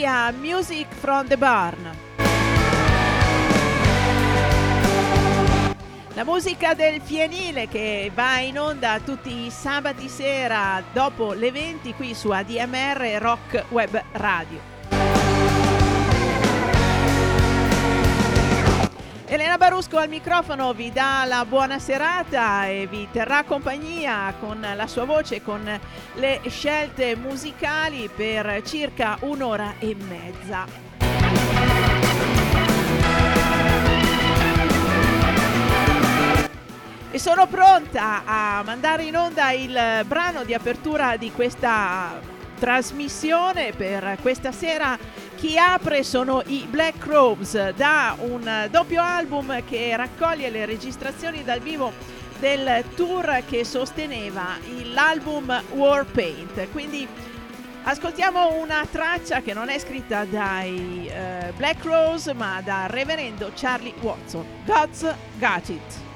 benvenuti a Music from the Barn. La musica del fienile che va in onda tutti i sabati sera dopo le 20 qui su ADMR Rock Web Radio. Elena Barusco al microfono vi dà la buona serata e vi terrà compagnia con la sua voce, con le scelte musicali per circa un'ora e mezza. E sono pronta a mandare in onda il brano di apertura di questa trasmissione per questa sera chi apre sono i Black Crowes da un doppio album che raccoglie le registrazioni dal vivo del tour che sosteneva l'album Warpaint. Quindi ascoltiamo una traccia che non è scritta dai uh, Black Rose ma da reverendo Charlie Watson. God's Got It.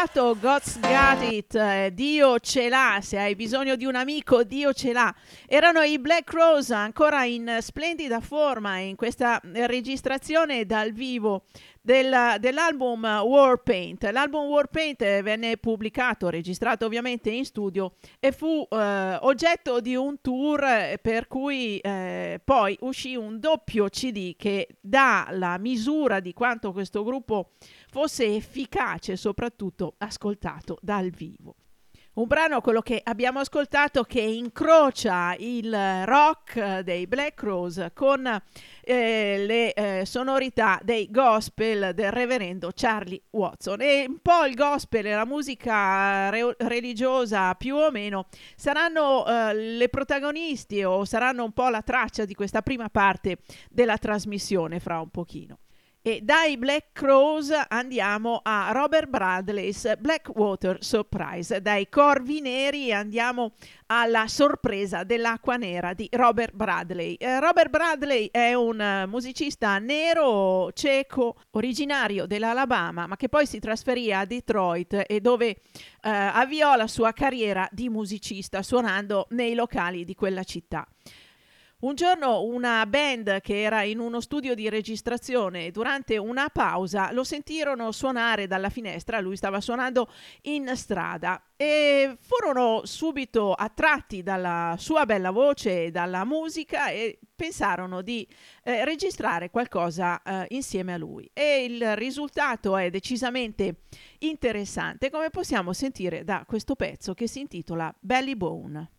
Ascoltato God's Got It, eh, Dio ce l'ha, se hai bisogno di un amico, Dio ce l'ha. Erano i Black Rose ancora in splendida forma in questa registrazione dal vivo del, dell'album Warpaint. L'album Warpaint venne pubblicato, registrato ovviamente in studio e fu eh, oggetto di un tour per cui eh, poi uscì un doppio CD che dà la misura di quanto questo gruppo fosse efficace, soprattutto ascoltato dal vivo. Un brano, quello che abbiamo ascoltato, che incrocia il rock dei Black Rose con eh, le eh, sonorità dei gospel del reverendo Charlie Watson. E un po' il gospel e la musica re- religiosa più o meno saranno eh, le protagonisti o saranno un po' la traccia di questa prima parte della trasmissione fra un pochino. E dai Black Crows andiamo a Robert Bradley's Blackwater Surprise. Dai corvi neri andiamo alla sorpresa dell'acqua nera di Robert Bradley. Eh, Robert Bradley è un musicista nero ceco originario dell'Alabama, ma che poi si trasferì a Detroit e dove eh, avviò la sua carriera di musicista suonando nei locali di quella città. Un giorno una band che era in uno studio di registrazione durante una pausa lo sentirono suonare dalla finestra, lui stava suonando in strada e furono subito attratti dalla sua bella voce e dalla musica e pensarono di eh, registrare qualcosa eh, insieme a lui e il risultato è decisamente interessante come possiamo sentire da questo pezzo che si intitola Belly Bone.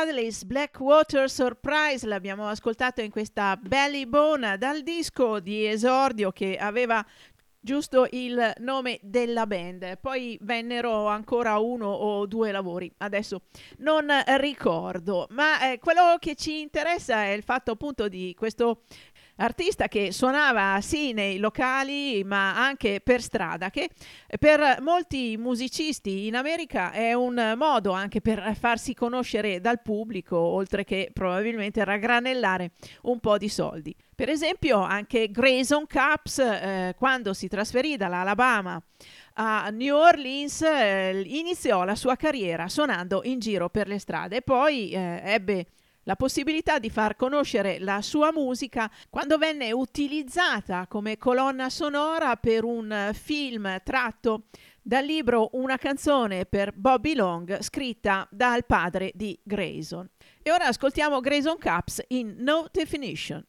Bradley's Blackwater Surprise l'abbiamo ascoltato in questa Belly Bone dal disco di esordio che aveva giusto il nome della band. Poi vennero ancora uno o due lavori, adesso non ricordo, ma eh, quello che ci interessa è il fatto appunto di questo artista che suonava sì nei locali ma anche per strada, che per molti musicisti in America è un modo anche per farsi conoscere dal pubblico, oltre che probabilmente raggranellare un po' di soldi. Per esempio anche Grayson Caps, eh, quando si trasferì dall'Alabama a New Orleans, eh, iniziò la sua carriera suonando in giro per le strade e poi eh, ebbe la possibilità di far conoscere la sua musica quando venne utilizzata come colonna sonora per un film tratto dal libro Una canzone per Bobby Long scritta dal padre di Grayson. E ora ascoltiamo Grayson Caps in No Definition.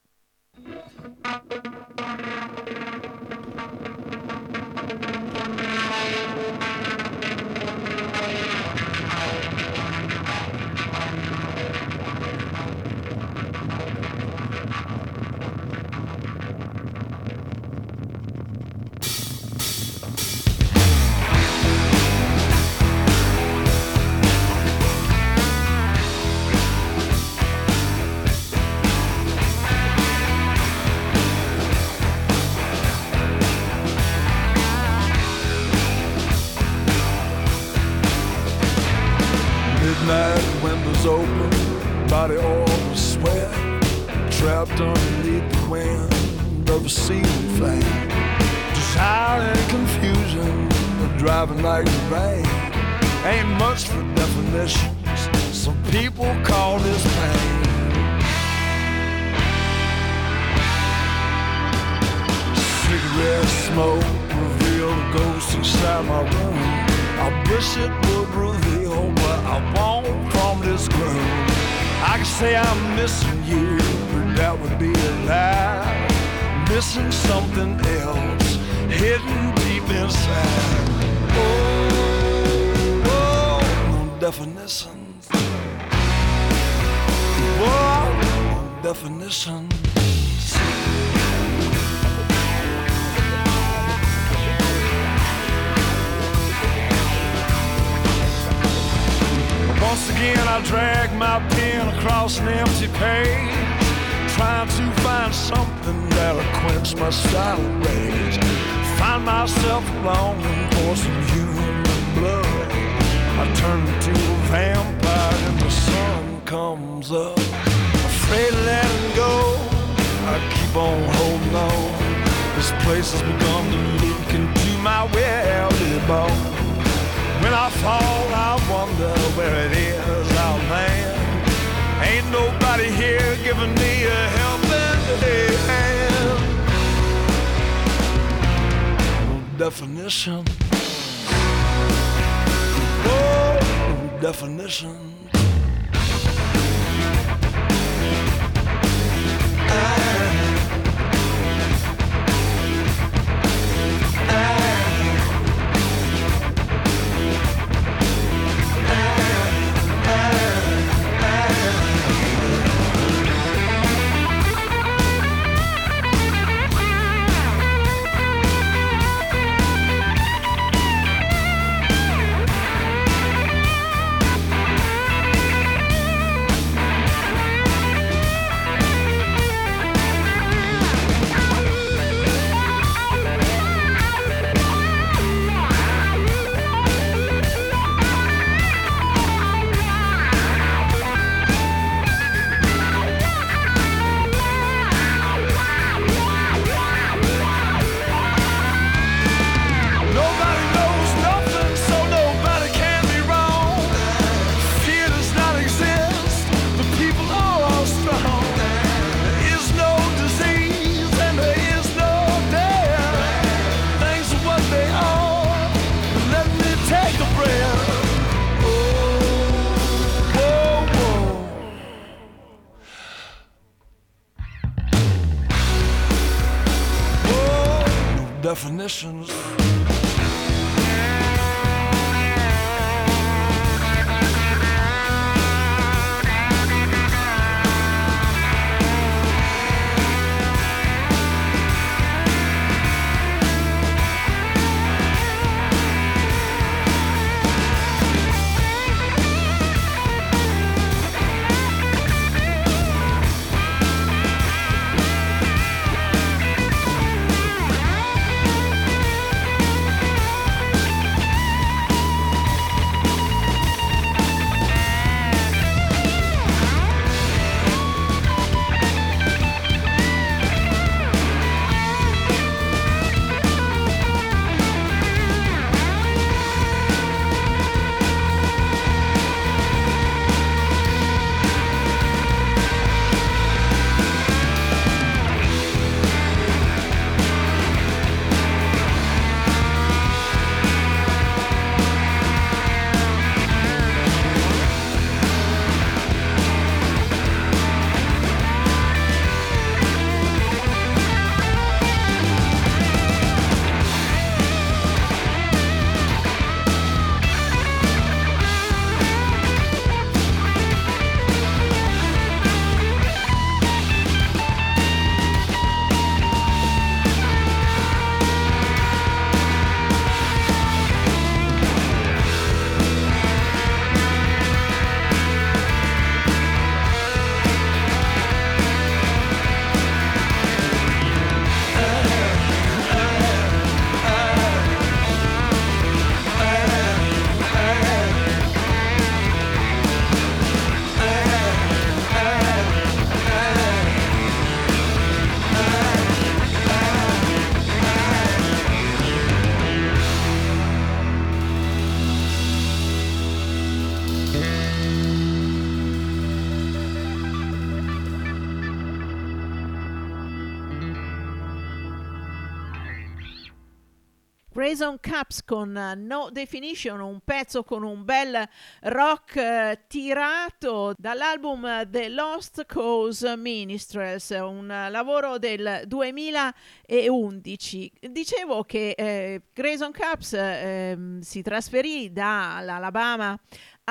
Grayson Caps con uh, No Definition, un pezzo con un bel rock uh, tirato dall'album The Lost Cause Ministrels, un lavoro del 2011. Dicevo che eh, Grayson Caps eh, si trasferì dall'Alabama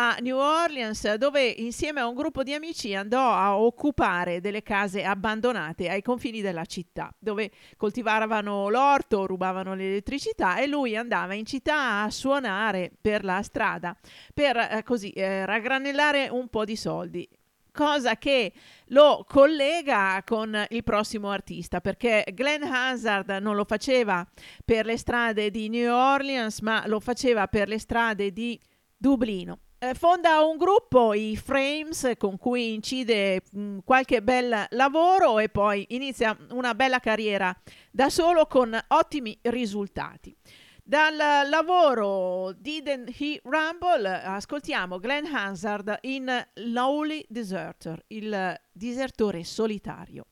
a New Orleans dove insieme a un gruppo di amici andò a occupare delle case abbandonate ai confini della città dove coltivavano l'orto, rubavano l'elettricità e lui andava in città a suonare per la strada per eh, così eh, raggranellare un po' di soldi cosa che lo collega con il prossimo artista, perché Glenn Hazard non lo faceva per le strade di New Orleans, ma lo faceva per le strade di Dublino. Eh, fonda un gruppo, i Frames, con cui incide mm, qualche bel lavoro e poi inizia una bella carriera da solo con ottimi risultati. Dal lavoro Didn't He Rumble ascoltiamo Glenn Hansard in Lonely Deserter, il disertore solitario.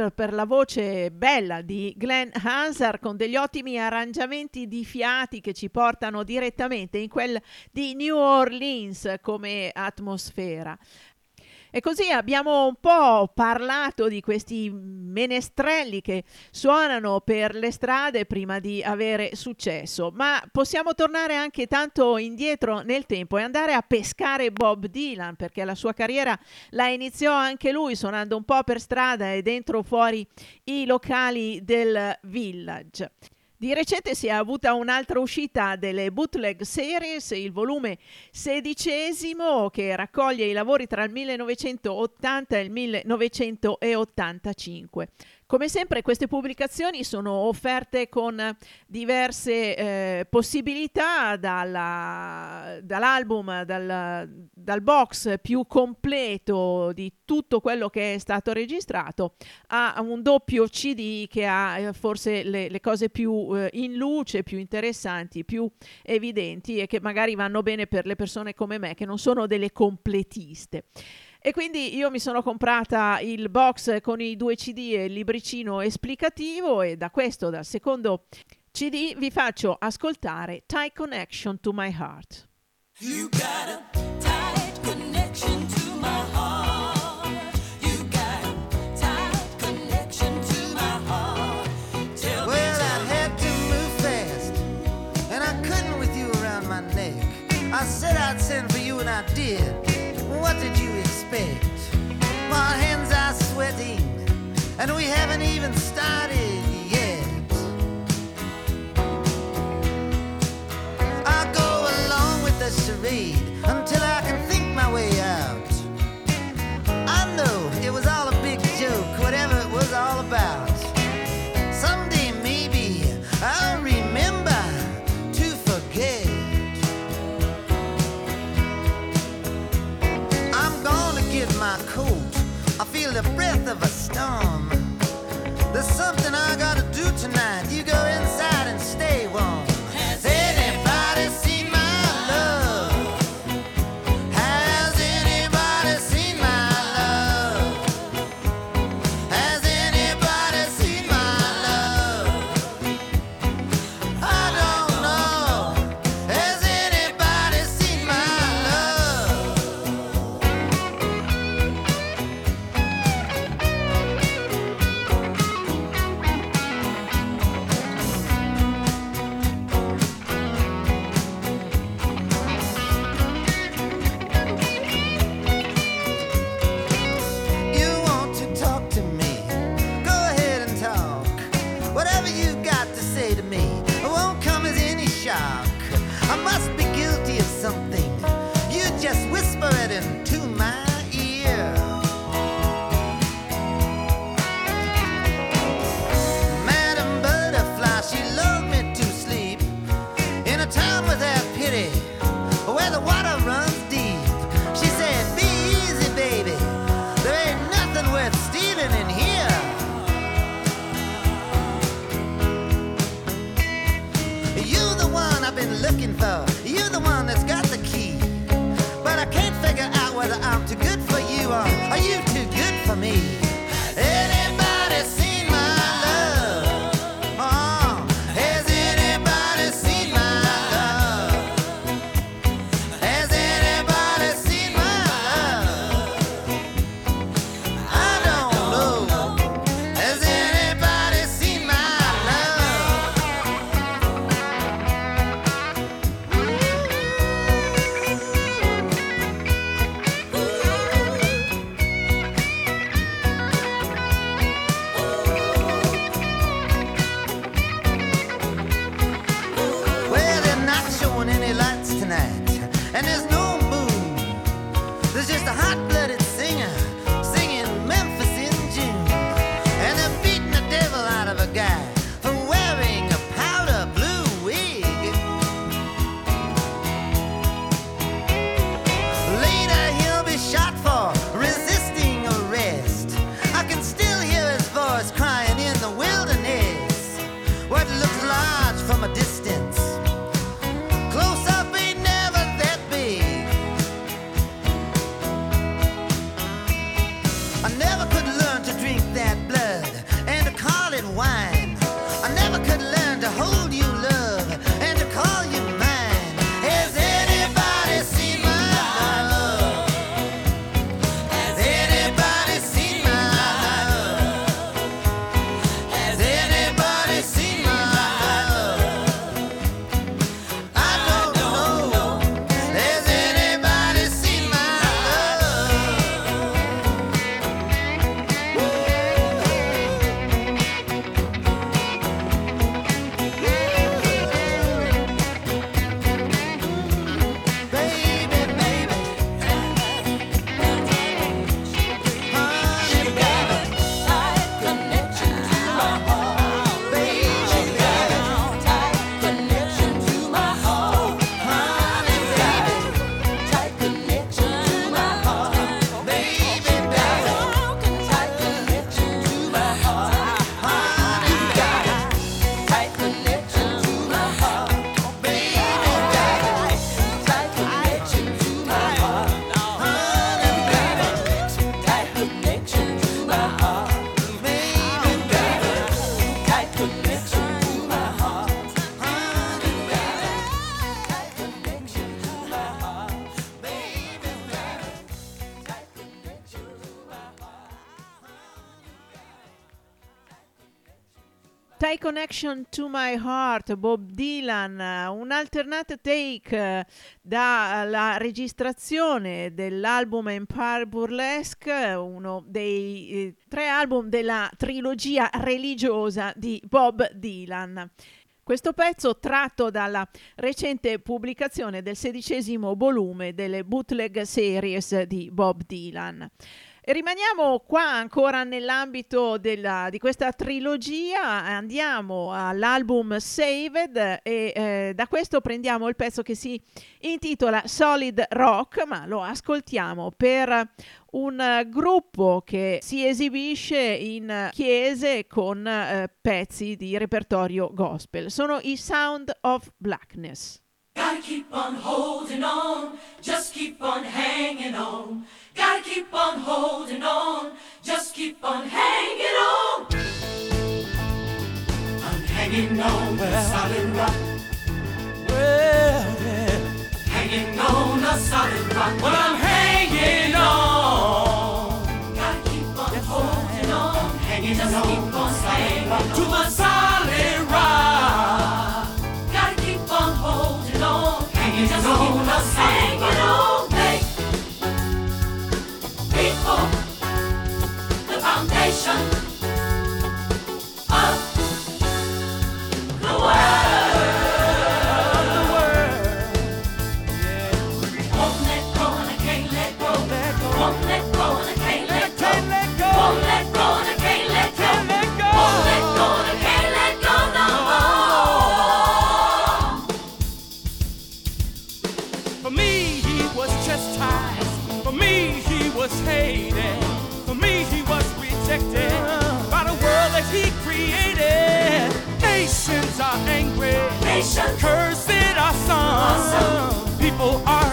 Deserter per la voce bella di Glenn Hansard con degli ottimi arrangiamenti di fiati che ci portano direttamente in quel di New Orleans come atmosfera. E così abbiamo un po' parlato di questi menestrelli che suonano per le strade prima di avere successo, ma possiamo tornare anche tanto indietro nel tempo e andare a pescare Bob Dylan, perché la sua carriera la iniziò anche lui suonando un po' per strada e dentro fuori i locali del village. Di recente si è avuta un'altra uscita delle Bootleg Series, il volume sedicesimo che raccoglie i lavori tra il 1980 e il 1985. Come sempre queste pubblicazioni sono offerte con diverse eh, possibilità dalla, dall'album, dal, dal, box più completo di tutto quello che è stato registrato a un doppio CD che ha eh, forse le, le, cose più eh, in luce, più interessanti, più evidenti e che magari vanno bene per le persone come me che non sono delle completiste. E quindi io mi sono comprata il box con i due CD e il libricino esplicativo e da questo, dal secondo CD, vi faccio ascoltare Tie Connection to My Heart. And we haven't even started Connection to My Heart, Bob Dylan, un alternate take eh, dalla registrazione dell'album Empire Burlesque, uno dei eh, tre album della trilogia religiosa di Bob Dylan. Questo pezzo tratto dalla recente pubblicazione del sedicesimo volume delle bootleg series di Bob Dylan. Rimaniamo qua ancora nell'ambito della- di questa trilogia, andiamo all'album Saved e eh, da questo prendiamo il pezzo che si intitola Solid Rock, ma lo ascoltiamo per un gruppo che si esibisce in chiese con eh, pezzi di repertorio gospel. Sono i Sound of Blackness. Gotta keep on holding on, just keep on hanging on. Gotta keep on holding on, just keep on hanging on. I'm hanging on a solid rock. Well, yeah. Hanging on a solid rock. Well, I'm hanging on Gotta keep on holding on, hanging just keep on hanging on. to the Cursed our sons. Awesome. People are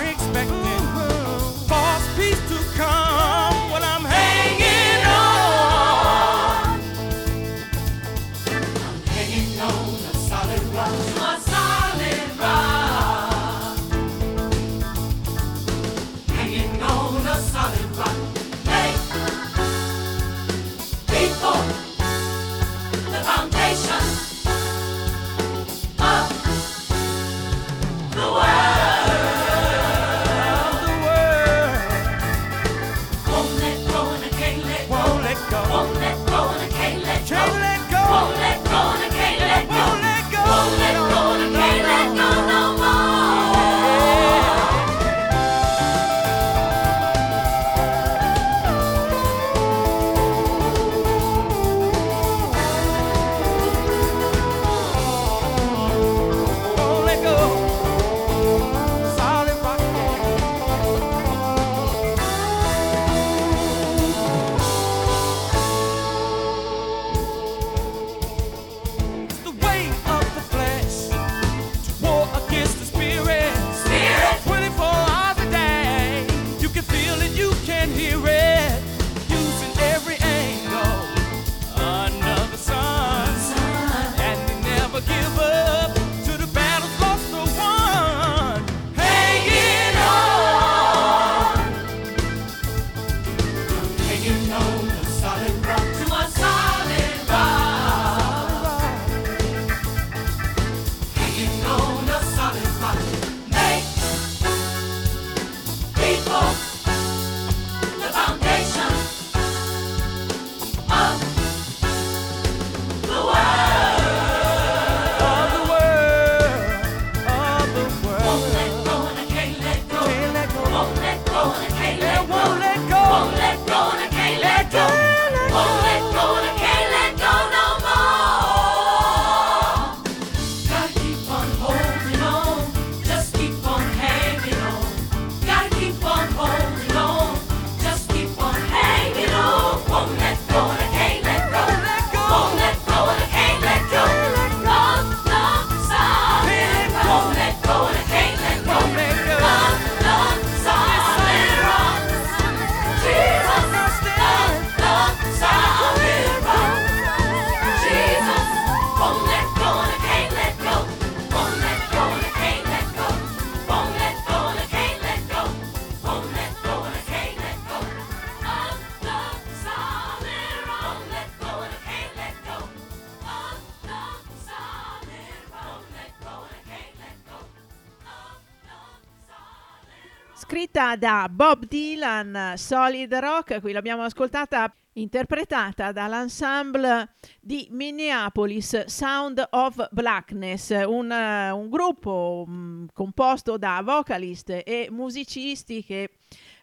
scritta da Bob Dylan, Solid Rock, qui l'abbiamo ascoltata interpretata dall'ensemble di Minneapolis Sound of Blackness, un, un gruppo um, composto da vocalist e musicisti che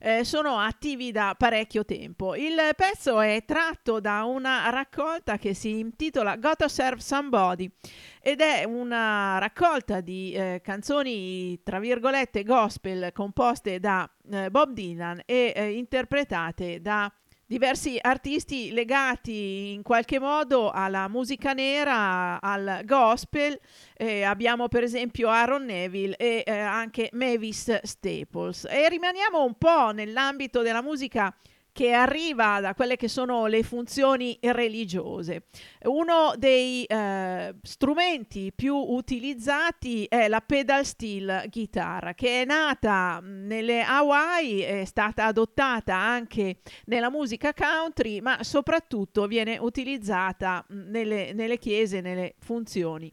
eh, sono attivi da parecchio tempo. Il pezzo è tratto da una raccolta che si intitola Gotta Serve Somebody ed è una raccolta di eh, canzoni tra virgolette gospel composte da eh, Bob Dylan e eh, interpretate da diversi artisti legati in qualche modo alla musica nera, al gospel. Eh, abbiamo per esempio Aaron Neville e eh, anche Mavis Staples. E rimaniamo un po' nell'ambito della musica che arriva da quelle che sono le funzioni religiose. Uno dei eh, strumenti più utilizzati è la pedal steel guitar, che è nata nelle Hawaii, è stata adottata anche nella musica country, ma soprattutto viene utilizzata nelle, nelle chiese, nelle funzioni.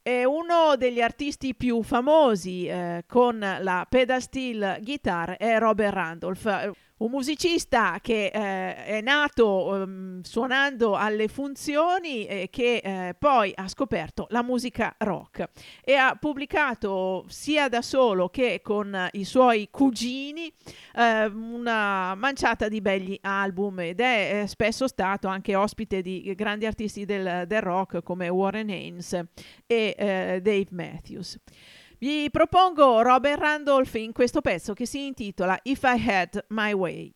È uno degli artisti più famosi eh, con la pedal steel guitar è Robert Randolph un musicista che eh, è nato um, suonando alle funzioni e che eh, poi ha scoperto la musica rock e ha pubblicato sia da solo che con i suoi cugini eh, una manciata di belli album ed è eh, spesso stato anche ospite di grandi artisti del, del rock come Warren Haynes e eh, Dave Matthews. Vi propongo Robert Randolph in questo pezzo che si intitola If I Had My Way.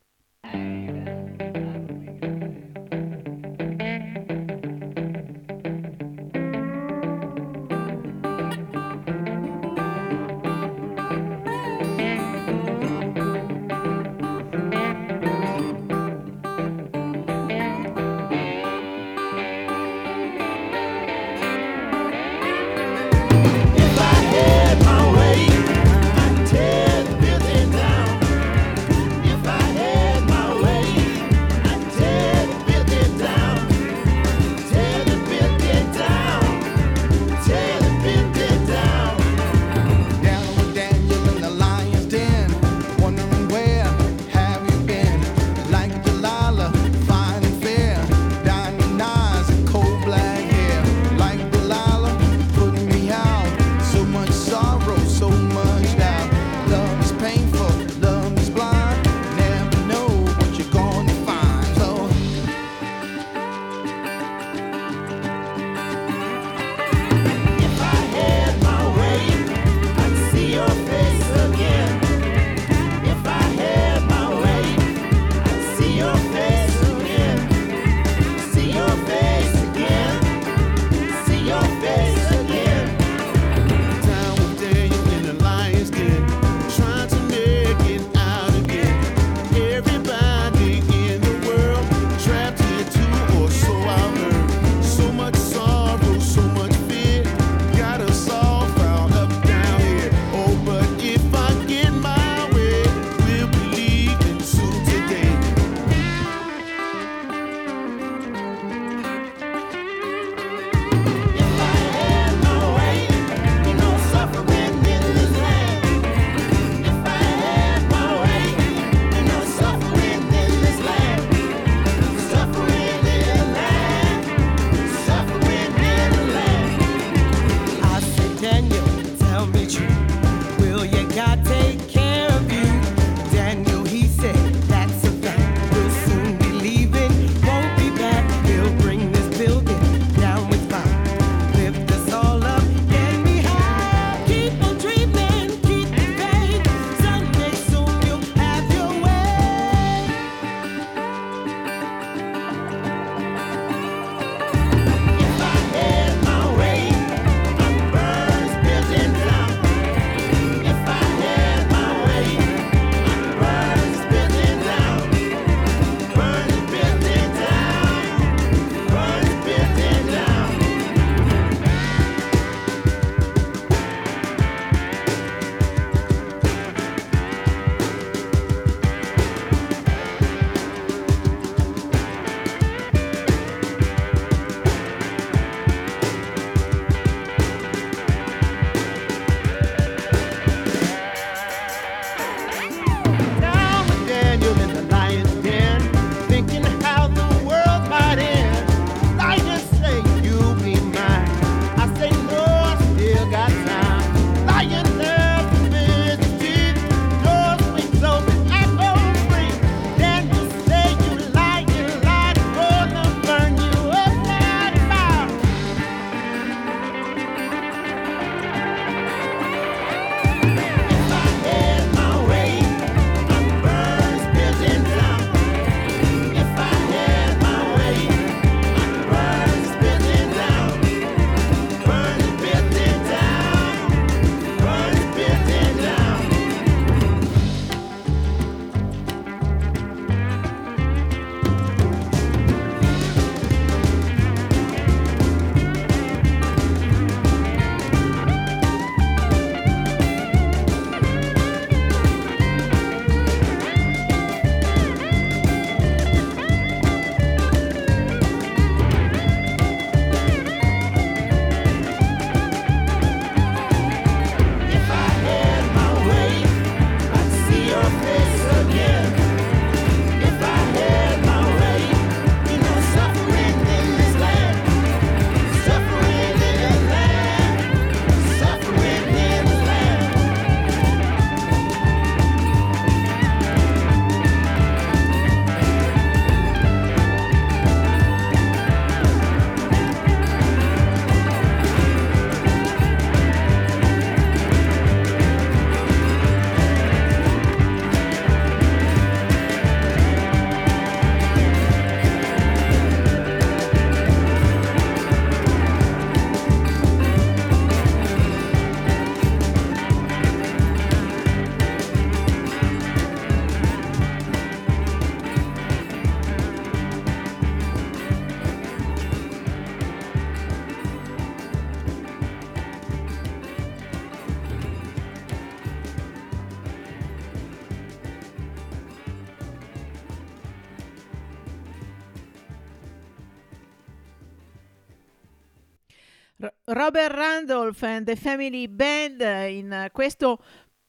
Randolph and the Family Band in questo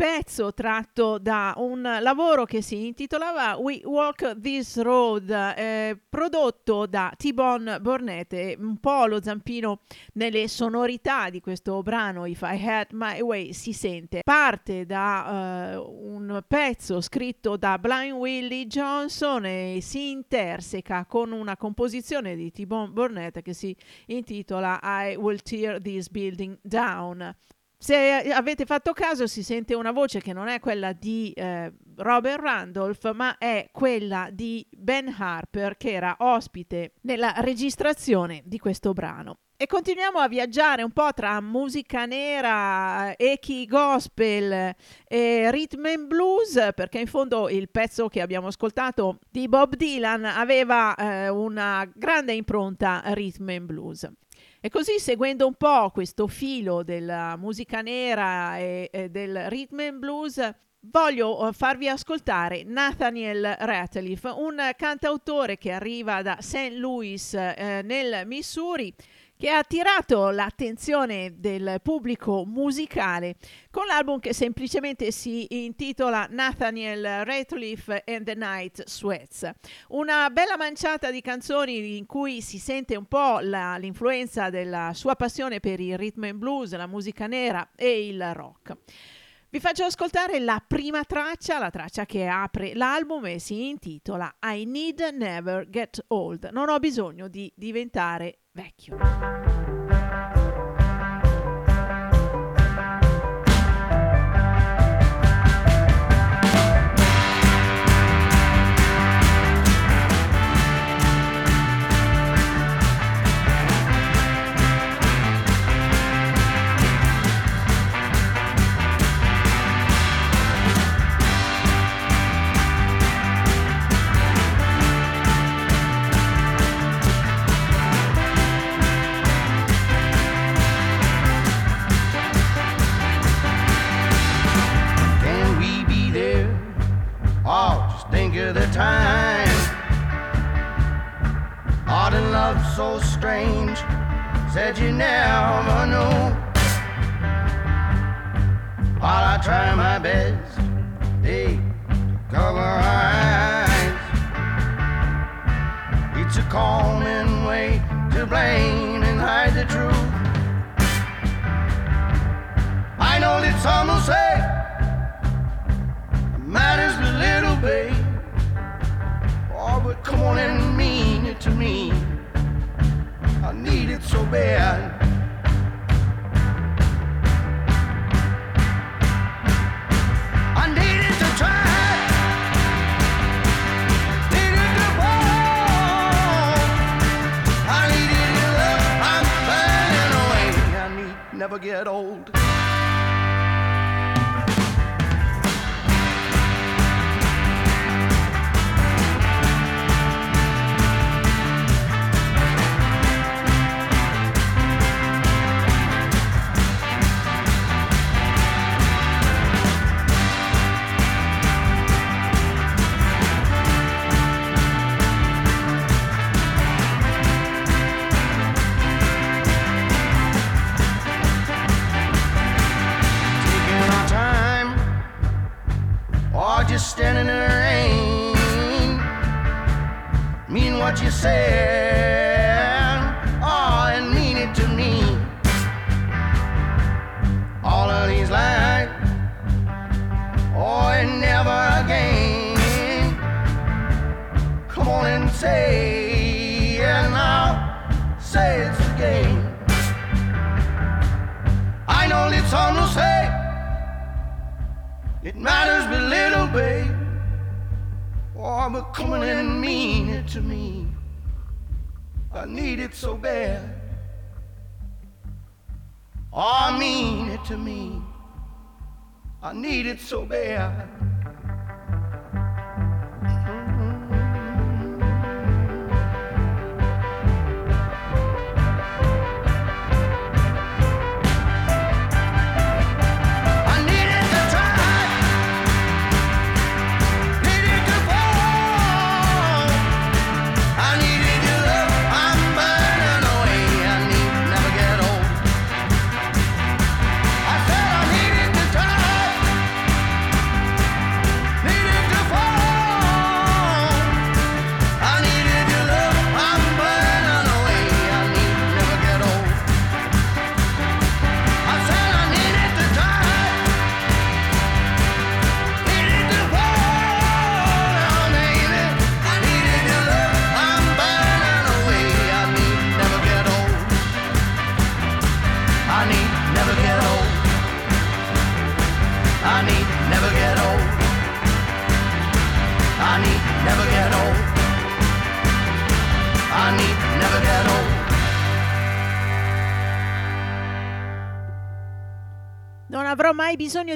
pezzo tratto da un lavoro che si intitolava We Walk This Road, eh, prodotto da T-Bone Burnett, un po' lo zampino nelle sonorità di questo brano If I Had My Way si sente. Parte da eh, un pezzo scritto da Blind Willie Johnson e si interseca con una composizione di T-Bone Burnett che si intitola I Will Tear This Building Down. Se avete fatto caso si sente una voce che non è quella di eh, Robert Randolph, ma è quella di Ben Harper che era ospite nella registrazione di questo brano. E continuiamo a viaggiare un po' tra musica nera, echi gospel e rhythm and blues, perché in fondo il pezzo che abbiamo ascoltato di Bob Dylan aveva eh, una grande impronta rhythm and blues. E così seguendo un po' questo filo della musica nera e, e del rhythm and blues, voglio eh, farvi ascoltare Nathaniel Rateliff, un cantautore che arriva da St. Louis eh, nel Missouri che ha attirato l'attenzione del pubblico musicale con l'album che semplicemente si intitola Nathaniel Ratcliffe and the Night Sweats. Una bella manciata di canzoni in cui si sente un po' la, l'influenza della sua passione per il rhythm and blues, la musica nera e il rock. Vi faccio ascoltare la prima traccia, la traccia che apre l'album e si intitola I Need Never Get Old. Non ho bisogno di diventare vecchio.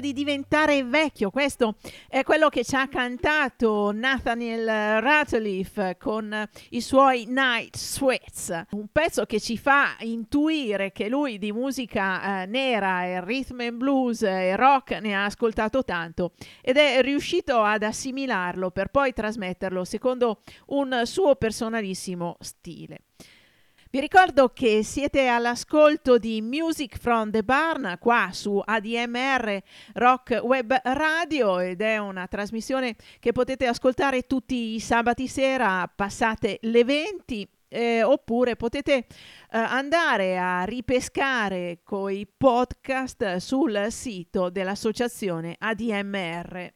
Di diventare vecchio. Questo è quello che ci ha cantato Nathaniel Rateliff con i suoi Night Sweats, un pezzo che ci fa intuire che lui di musica eh, nera e rhythm and blues e rock ne ha ascoltato tanto ed è riuscito ad assimilarlo per poi trasmetterlo secondo un suo personalissimo stile. Vi ricordo che siete all'ascolto di Music from the Barn qua su ADMR Rock Web Radio ed è una trasmissione che potete ascoltare tutti i sabati sera passate le 20 eh, oppure potete eh, andare a ripescare coi podcast sul sito dell'associazione ADMR.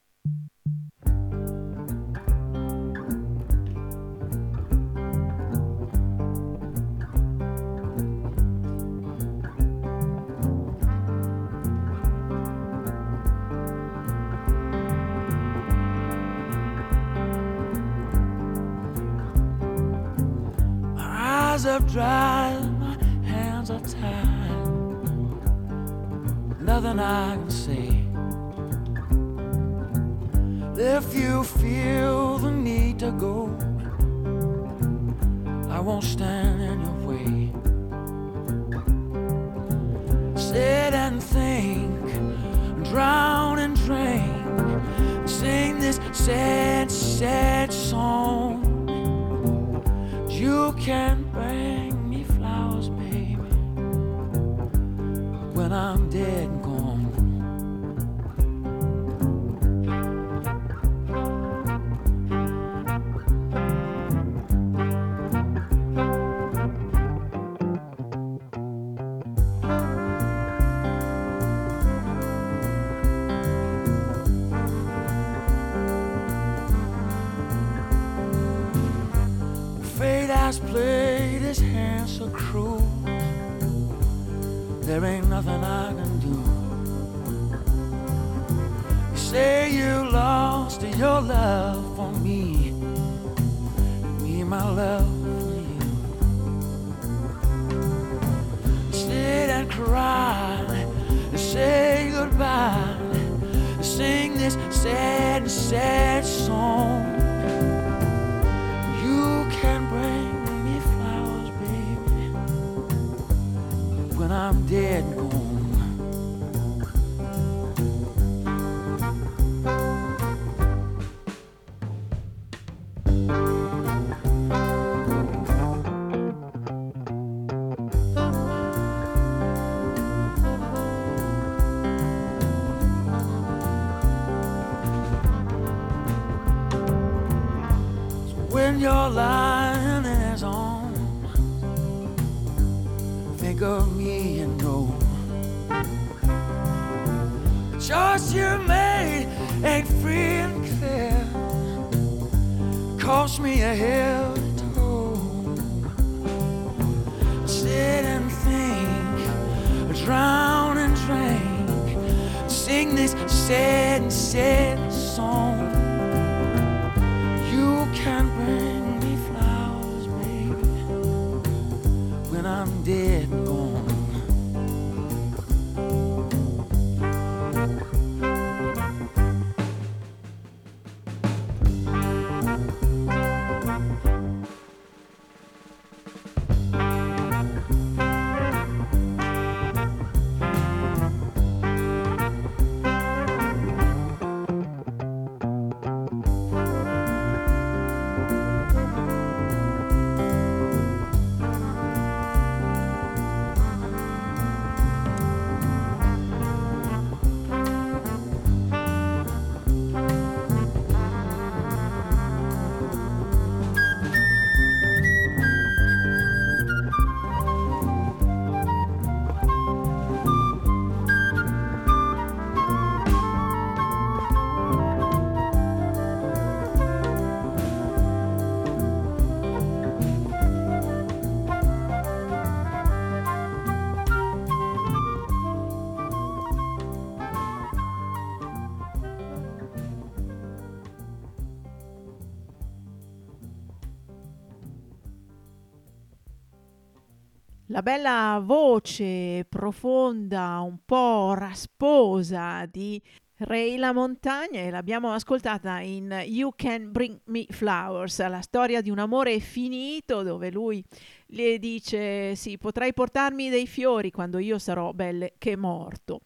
Eyes are dry, my hands are tied. Nothing I can say. If you feel the need to go, I won't stand in your way. Sit and think, drown and drink, sing this sad, sad song. You can bring me flowers, baby, when I'm dead and gone. La bella voce profonda, un po' rasposa di Ray La Montagna e l'abbiamo ascoltata in You Can Bring Me Flowers, la storia di un amore finito dove lui le dice sì, potrai portarmi dei fiori quando io sarò belle che morto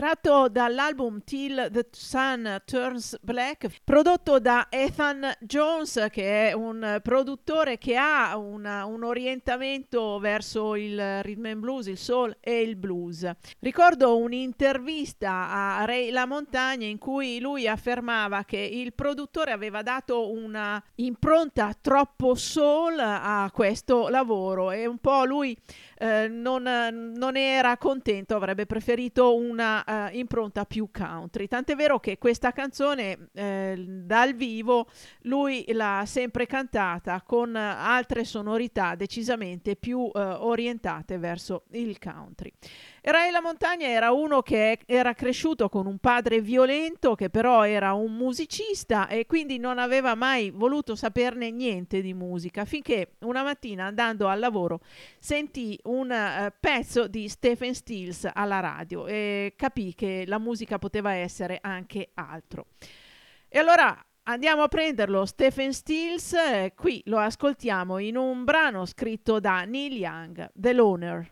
tratto dall'album Till the Sun Turns Black, prodotto da Ethan Jones, che è un produttore che ha una, un orientamento verso il rhythm and blues, il soul e il blues. Ricordo un'intervista a Ray La Montagna in cui lui affermava che il produttore aveva dato una impronta troppo soul a questo lavoro e un po' lui eh, non, non, era contento, avrebbe preferito una uh, impronta più country. Tant'è vero che questa canzone eh, dal vivo lui l'ha sempre cantata con altre sonorità decisamente più uh, orientate verso il country. Ray La Montagna era uno che era cresciuto con un padre violento che però era un musicista e quindi non aveva mai voluto saperne niente di musica finché una mattina andando al lavoro sentì un uh, pezzo di Stephen Stills alla radio e capì che la musica poteva essere anche altro. E allora andiamo a prenderlo Stephen Stills, eh, qui lo ascoltiamo in un brano scritto da Neil Young, The Loner.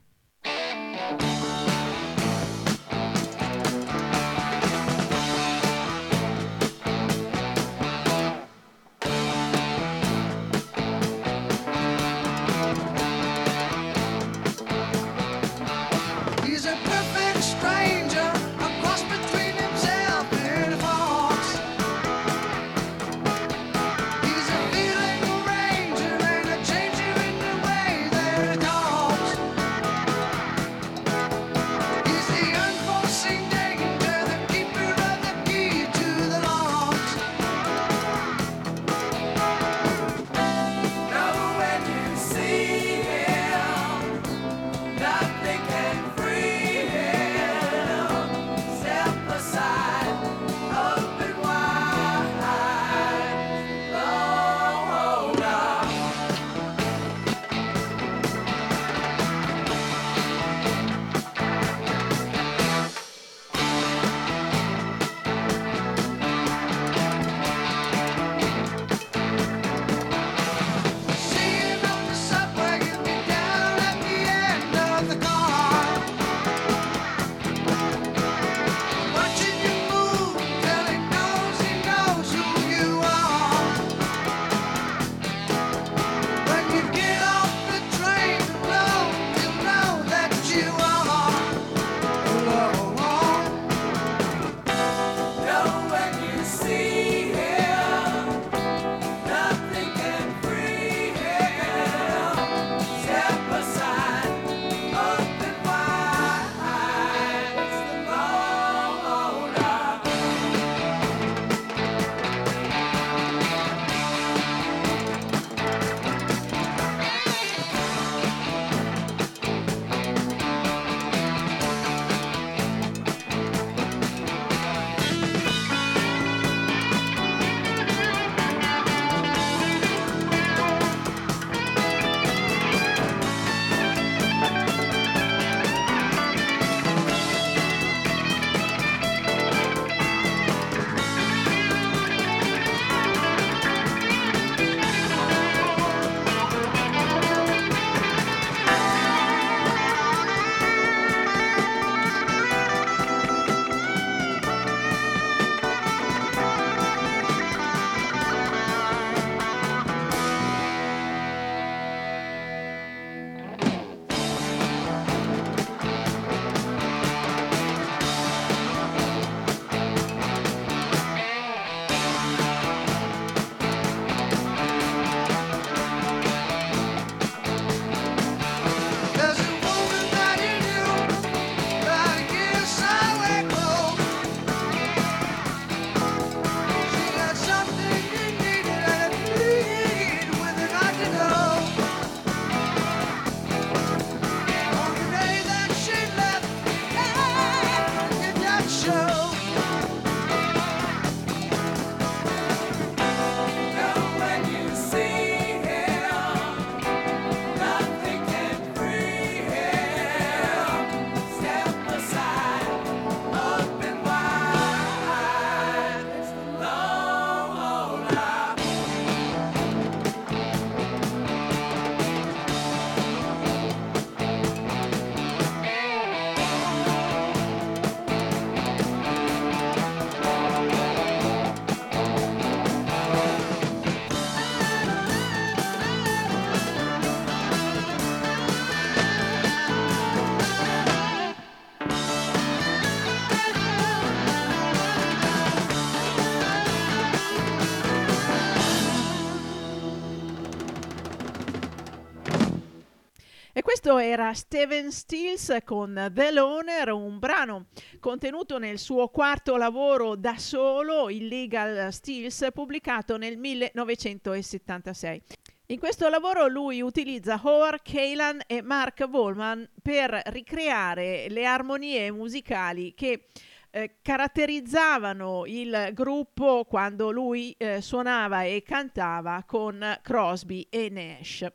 Questo era Steven Stills con The Loner, un brano contenuto nel suo quarto lavoro da solo, Illegal Stills, pubblicato nel 1976. In questo lavoro lui utilizza Howard Kalan e Mark Volman per ricreare le armonie musicali che eh, caratterizzavano il gruppo quando lui eh, suonava e cantava con Crosby e Nash.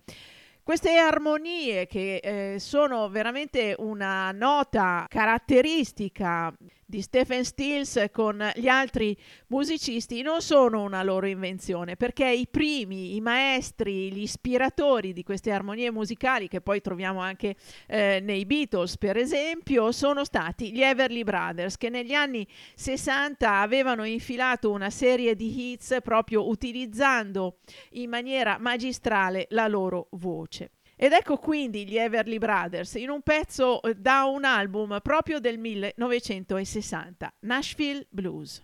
Queste armonie che eh, sono veramente una nota caratteristica di Stephen Stills con gli altri musicisti non sono una loro invenzione, perché i primi, i maestri, gli ispiratori di queste armonie musicali, che poi troviamo anche eh, nei Beatles, per esempio, sono stati gli Everly Brothers, che negli anni 60 avevano infilato una serie di hits proprio utilizzando in maniera magistrale la loro voce. Ed ecco quindi gli Everly Brothers in un pezzo eh, da un album proprio del 1960, Nashville Blues.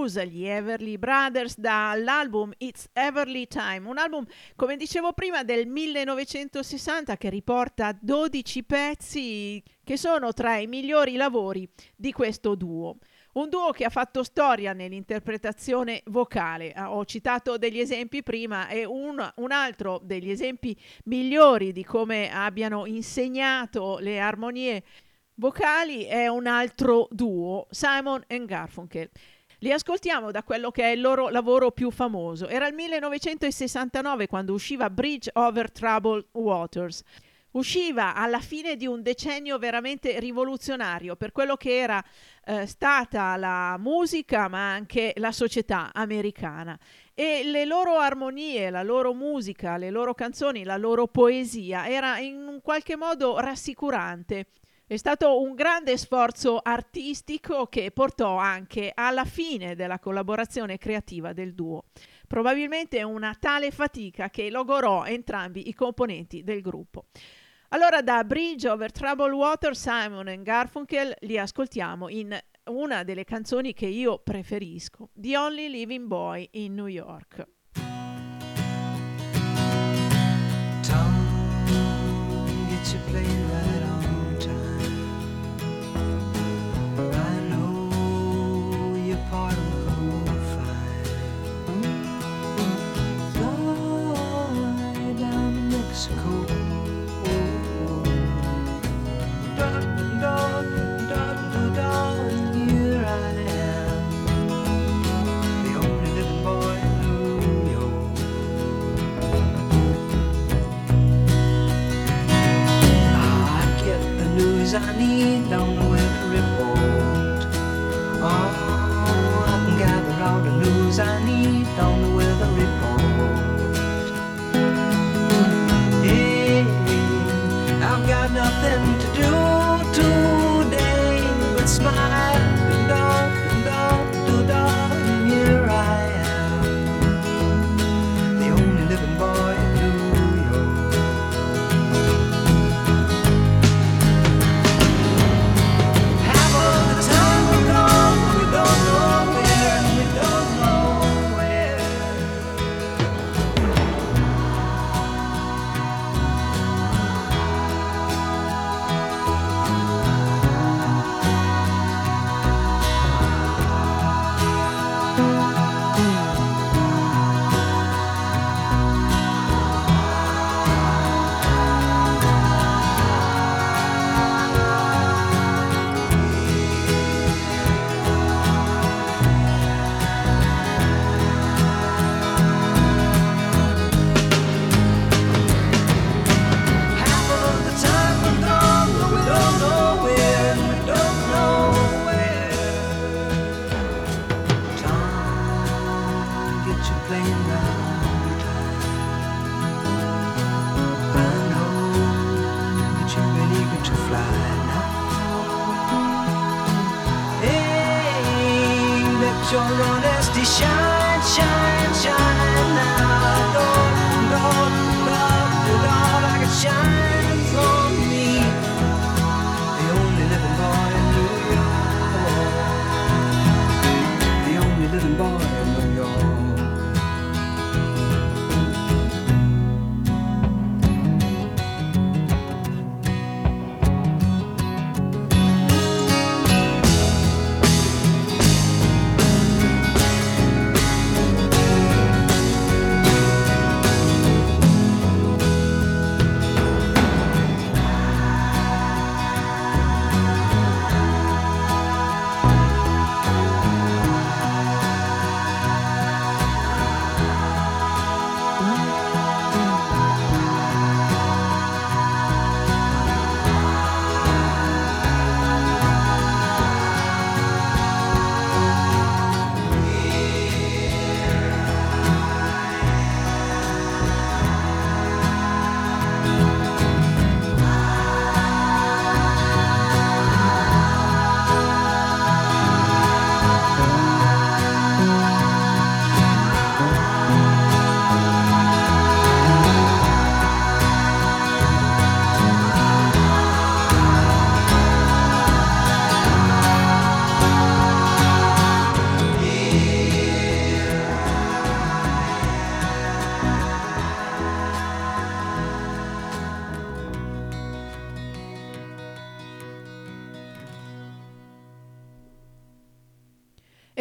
Blues, gli Everly Brothers dall'album It's Everly Time, un album come dicevo prima del 1960 che riporta 12 pezzi che sono tra i migliori lavori di questo duo. Un duo che ha fatto storia nell'interpretazione vocale. Ah, Ho citato degli esempi prima e un, un altro degli esempi migliori di come abbiano insegnato le armonie vocali è un altro duo, Simon and Garfunkel. Li ascoltiamo da quello che è il loro lavoro più famoso. Era il 1969 quando usciva Bridge Over Troubled Waters. Usciva alla fine di un decennio veramente rivoluzionario per quello che era eh, stata la musica ma anche la società americana e le loro armonie, la loro musica, le loro canzoni, la loro poesia era in un qualche modo rassicurante. È stato un grande sforzo artistico che portò anche alla fine della collaborazione creativa del duo. Probabilmente una tale fatica che logorò entrambi i componenti del gruppo. Allora da Bridge Over Troubled Water, Simon Garfunkel li ascoltiamo in una delle canzoni che io preferisco, The Only Living Boy in New York. Tom,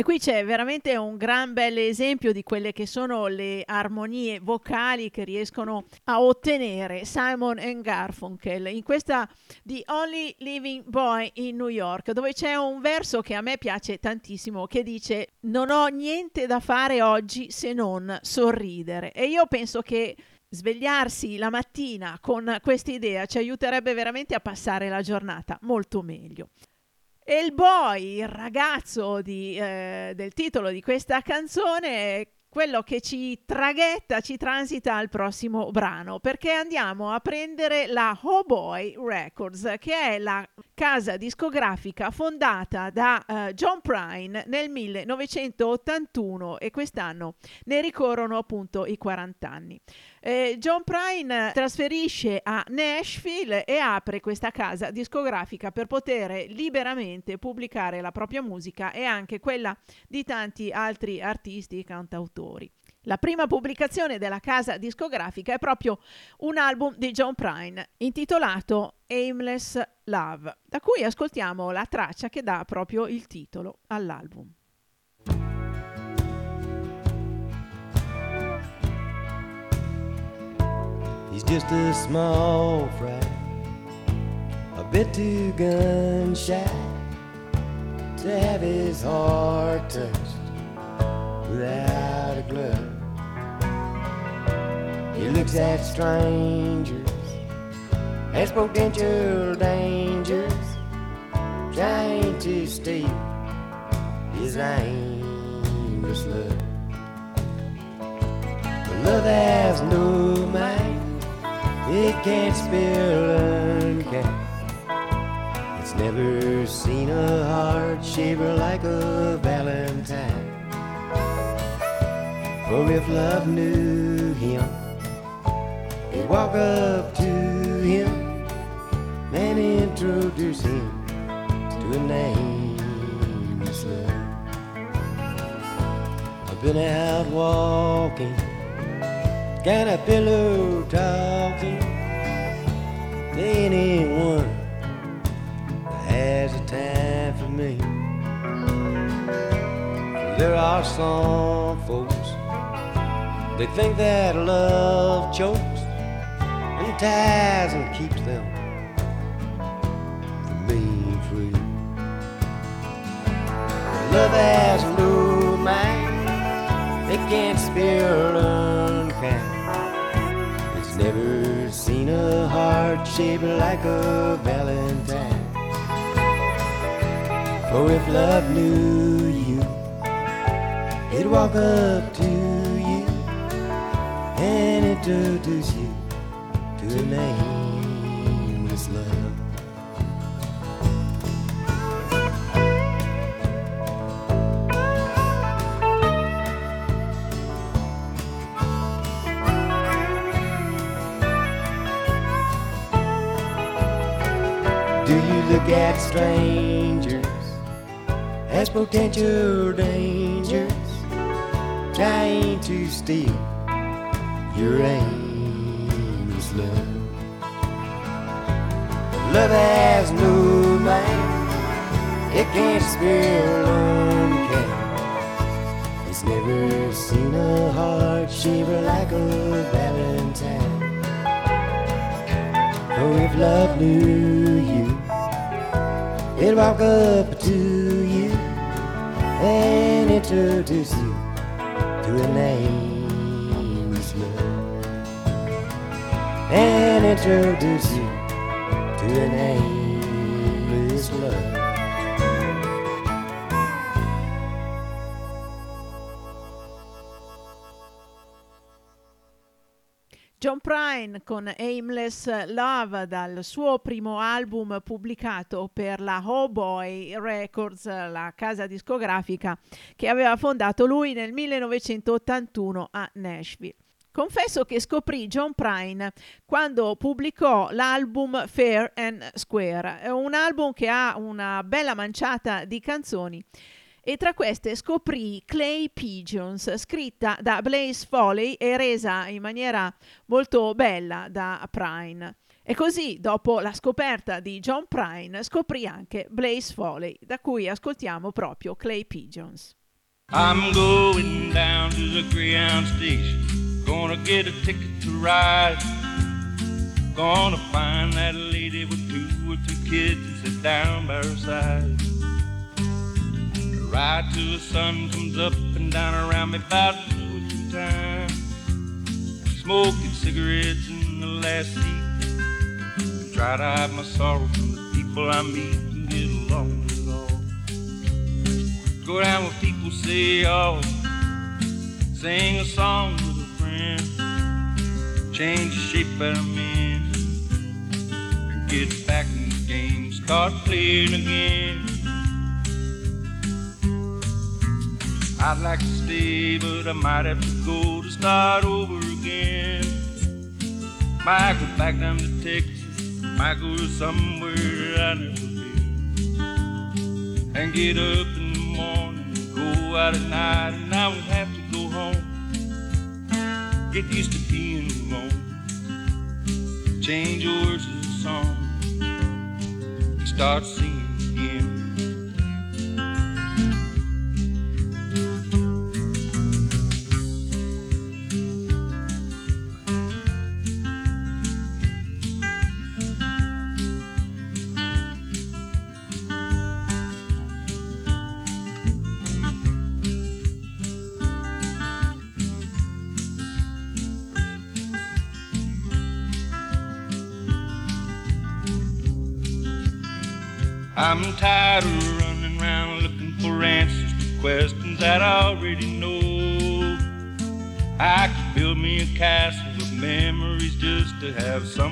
qui c'è veramente un gran bel esempio di quelle che sono le armonie vocali che riescono a ottenere Simon and Garfunkel in questa The Only Living Boy in New York, dove c'è un verso che a me piace tantissimo che dice non ho niente da fare oggi se non sorridere. E io penso che svegliarsi la mattina con questa idea ci aiuterebbe veramente a passare la giornata molto meglio. E il boy, il ragazzo di, eh, del titolo di questa canzone, è quello che ci traghetta, ci transita al prossimo brano, perché andiamo a prendere la Boy Records, che è la casa discografica fondata da eh, John Prine nel 1981 e quest'anno ne ricorrono appunto i 40 anni. Eh, John Prine trasferisce a Nashville e apre questa casa discografica per poter liberamente pubblicare la propria musica e anche quella di tanti altri artisti e cantautori. La prima pubblicazione della casa discografica è proprio un album di John Prine intitolato Aimless Love, da cui ascoltiamo la traccia che dà proprio il titolo all'album. He's just a small fry, a bit too gun shy to have his heart touched without a glove. He looks at strangers as potential dangers, trying to steal his aimless love. But love has no mind, it can't spill uncapped. It's never seen a heart shiver like a valentine. For if love knew him, walk up to him and introduce him to a nameless love. I've been out walking, got a pillow talking to anyone that has a time for me. There are some folks they think that love chokes ties and keeps them from being free. Love has no mind, it can't spill unkind. It's never seen a heart shaped like a valentine. For if love knew you, it'd walk up to you and introduce you a nameless love. Do you look at strangers as potential dangers, trying to steal your aimless Love has no mind, it can't spill unkind. It's never seen a heart shiver like a valentine. Oh, if love knew you, it'd walk up to you and introduce you to a nameless love. And introduce you to a nameless love. John Prine con Aimless Love dal suo primo album pubblicato per la Oh Boy Records, la casa discografica che aveva fondato lui nel 1981 a Nashville. Confesso che scoprì John Prine quando pubblicò l'album Fair and Square, è un album che ha una bella manciata di canzoni e tra queste scoprì Clay Pigeons, scritta da Blaze Foley e resa in maniera molto bella da Prine. E così, dopo la scoperta di John Prine, scoprì anche Blaze Foley, da cui ascoltiamo proprio Clay Pigeons. I'm going down to the Greyhound station. Gonna get a ticket to ride. Gonna find that lady with two or three kids and sit down by her side. Ride till the sun comes up and down around me about two or three times. Smoking cigarettes in the last seat. Try to hide my sorrow from the people I meet and get along with it all. Go down where people say, oh, sing a song friend, change the shape that I'm in, and get back in the game, start playing again. I'd like to stay, but I might have to go to start over again. Might go back down to Texas, might go to somewhere I never been. And get up in the morning, go out at night, and I won't have to go home. Get used to being alone. Change your words to a song. Start singing again.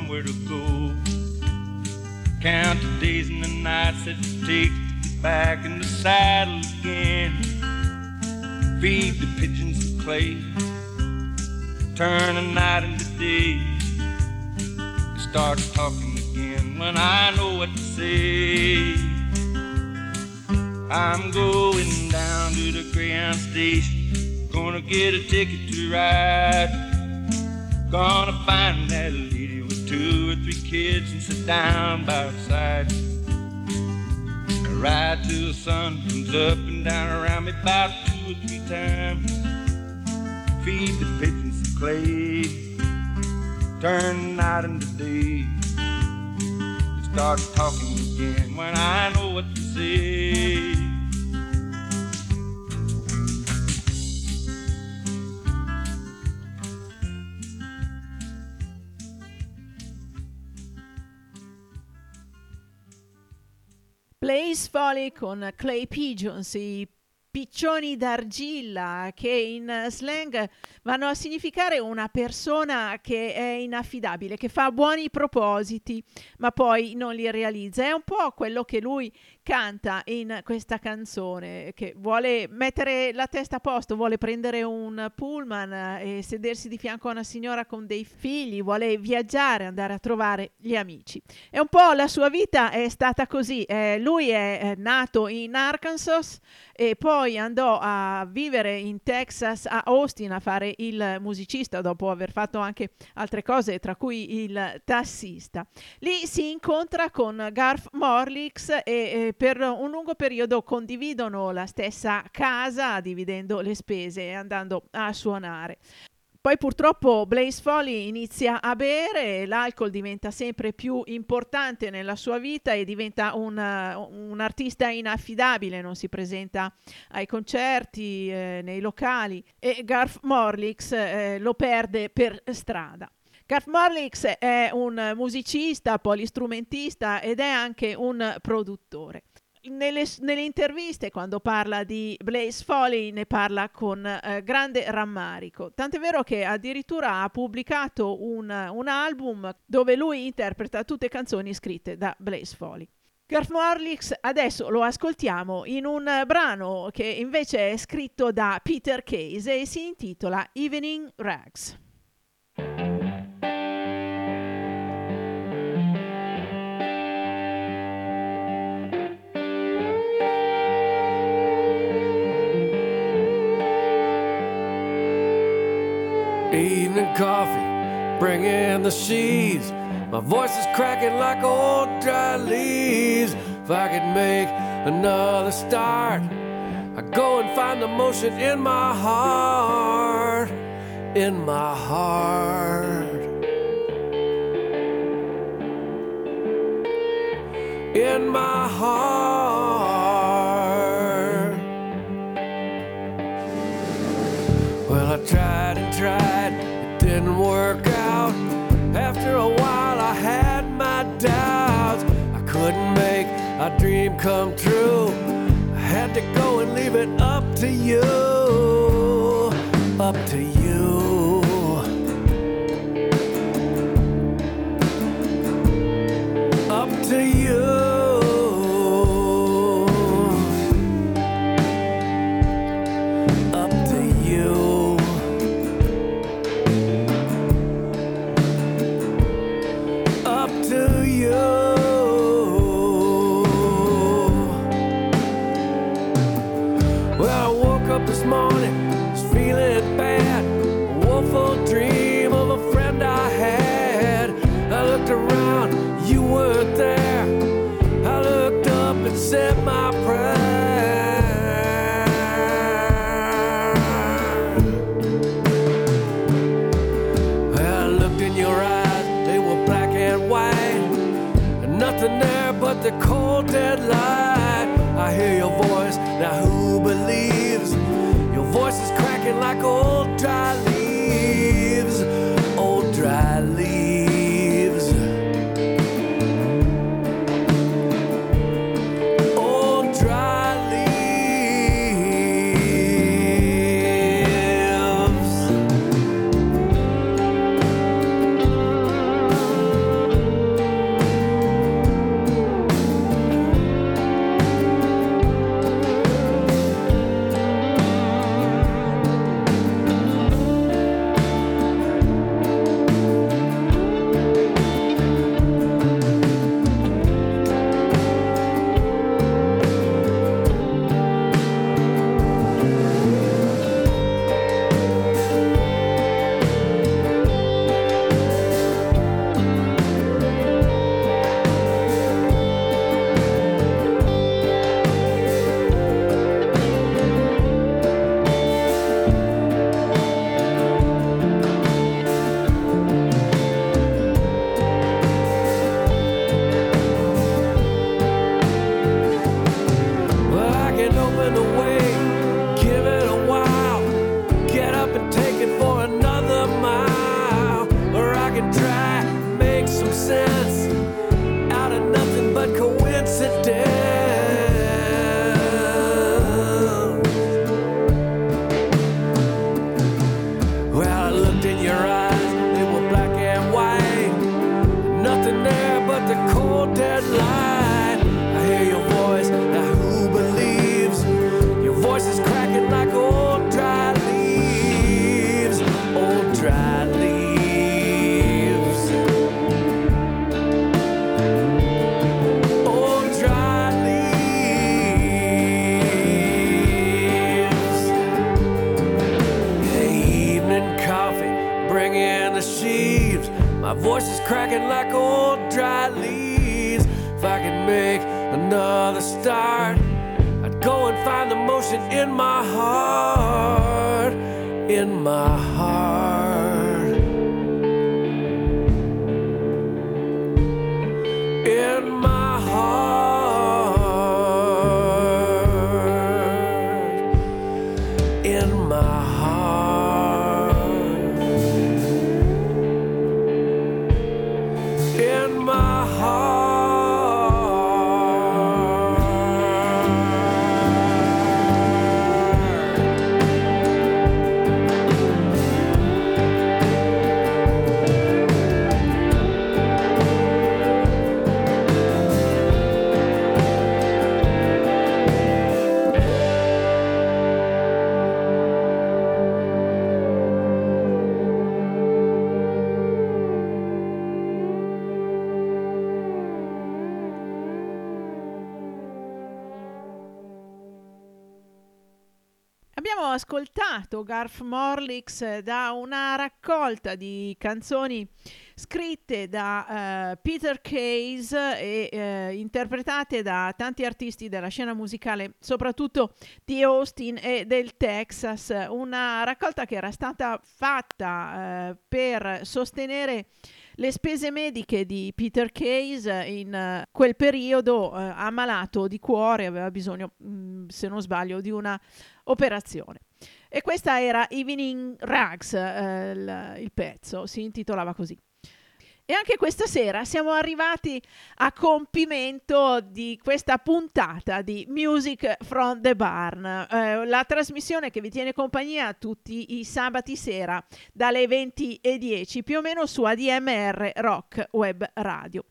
Somewhere to go. Count the days and the nights that it takes to get back in the saddle again. Feed the pigeons the clay, turn the night into day. It starts talking again when I know what to say. I'm going down to the Greyhound station, gonna get a ticket to ride. Gonna find that two or three kids and sit down by her side. I Ride till the sun comes up and down around me about two or three times. Feed the pigeons some clay, turn night into day. Start talking again when I know what to say. Blaze Foley con Clay Pigeons, i piccioni d'argilla che in slang vanno a significare una persona che è inaffidabile, che fa buoni propositi ma poi non li realizza. È un po' quello che lui canta in questa canzone, che vuole mettere la testa a posto, vuole prendere un pullman e sedersi di fianco a una signora con dei figli, vuole viaggiare, andare a trovare gli amici. E un po' la sua vita è stata così. Eh, lui è, è nato in Arkansas e poi andò a vivere in Texas, a Austin, a fare il musicista dopo aver fatto anche altre cose, tra cui il tassista. Lì si incontra con Garth Morlix e, e per un lungo periodo condividono la stessa casa, dividendo le spese e andando a suonare. Poi purtroppo Blaze Foley inizia a bere, l'alcol diventa sempre più importante nella sua vita e diventa un, un artista inaffidabile, non si presenta ai concerti, eh, nei locali e Garth Morlix eh, lo perde per strada. Garth Morlix è un musicista, polistrumentista ed è anche un produttore. Nelle, nelle, interviste, quando parla di Blaze Foley, ne parla con eh, grande rammarico. Tant'è vero che addirittura ha pubblicato un, un, album dove lui interpreta tutte canzoni scritte da Blaze Foley. Garth Morlix adesso lo ascoltiamo in un brano che invece è scritto da Peter Case e si intitola Evening Rags. Evening coffee, bringing the sheaves. My voice is cracking like old dry leaves. If I could make another start, I'd go and find the motion in my heart. In my heart. In my heart. Well, I tried didn't work out. After a while, I had my doubts. I couldn't make a dream come true. I had to go and leave it up to you. Up to you. Up to you. Now who believes? Your voice is cracking like old Morlix eh, da una raccolta di canzoni scritte da eh, Peter Case e eh, interpretate da tanti artisti della scena musicale, soprattutto di Austin e del Texas. Una raccolta che era stata fatta eh, per sostenere le spese mediche di Peter Case in quel periodo ammalato di cuore, aveva bisogno, mh, se non sbaglio, di una operazione. E questa era Evening Rags, eh, il, il pezzo, si intitolava così. E anche questa sera siamo arrivati a compimento di questa puntata di Music from the Barn, eh, la trasmissione che vi tiene compagnia tutti i sabati sera dalle 20.10 più o meno su ADMR Rock Web Radio.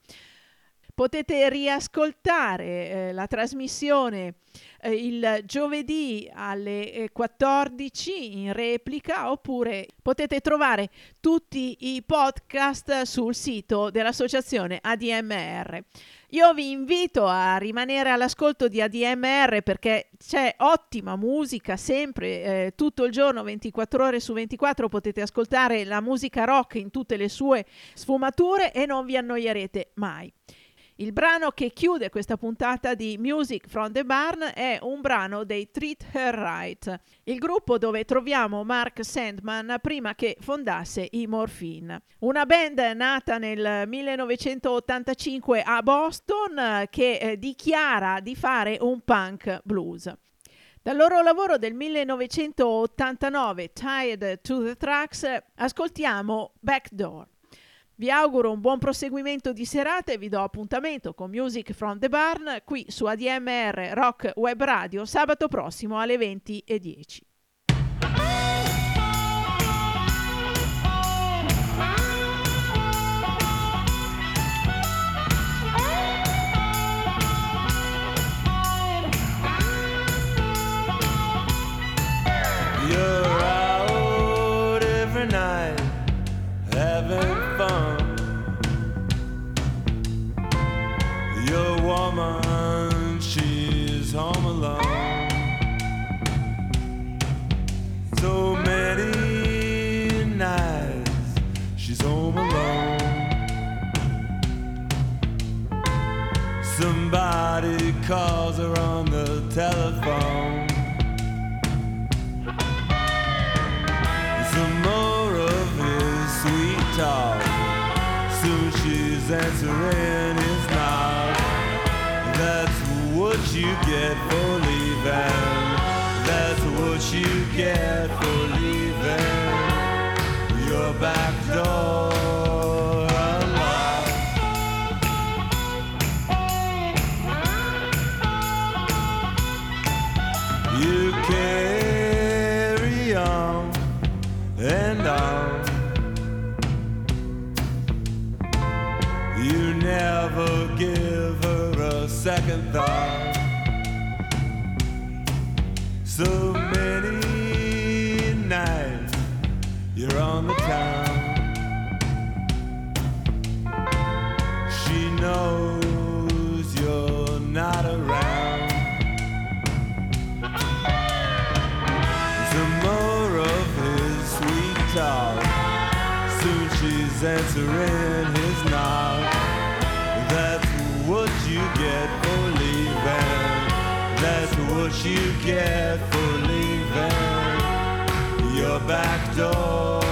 Potete riascoltare eh, la trasmissione eh, il giovedì alle eh, 14 in replica oppure potete trovare tutti i podcast sul sito dell'associazione ADMR. Io vi invito a rimanere all'ascolto di ADMR perché c'è ottima musica sempre, eh, tutto il giorno, 24 ore su 24 potete ascoltare la musica rock in tutte le sue sfumature e non vi annoierete mai. Il brano che chiude questa puntata di Music from the Barn è un brano dei Treat Her Right, il gruppo dove troviamo Mark Sandman prima che fondasse i Morphine. Una band nata nel 1985 a Boston che eh, dichiara di fare un punk blues. Dal loro lavoro del 1989, Tied to the Tracks, ascoltiamo Backdoor. Vi auguro un buon proseguimento di serata e vi do appuntamento con Music from the Barn qui su ADMR Rock Web Radio sabato prossimo alle 20.10. calls her on the telephone. Some more of his sweet talk. Soon she's answering his knock. That's what you get for leaving. That's what you get So many nights you're on the town. She knows you're not around. Some his sweet talk. Soon she's answering you get for leaving. Your back door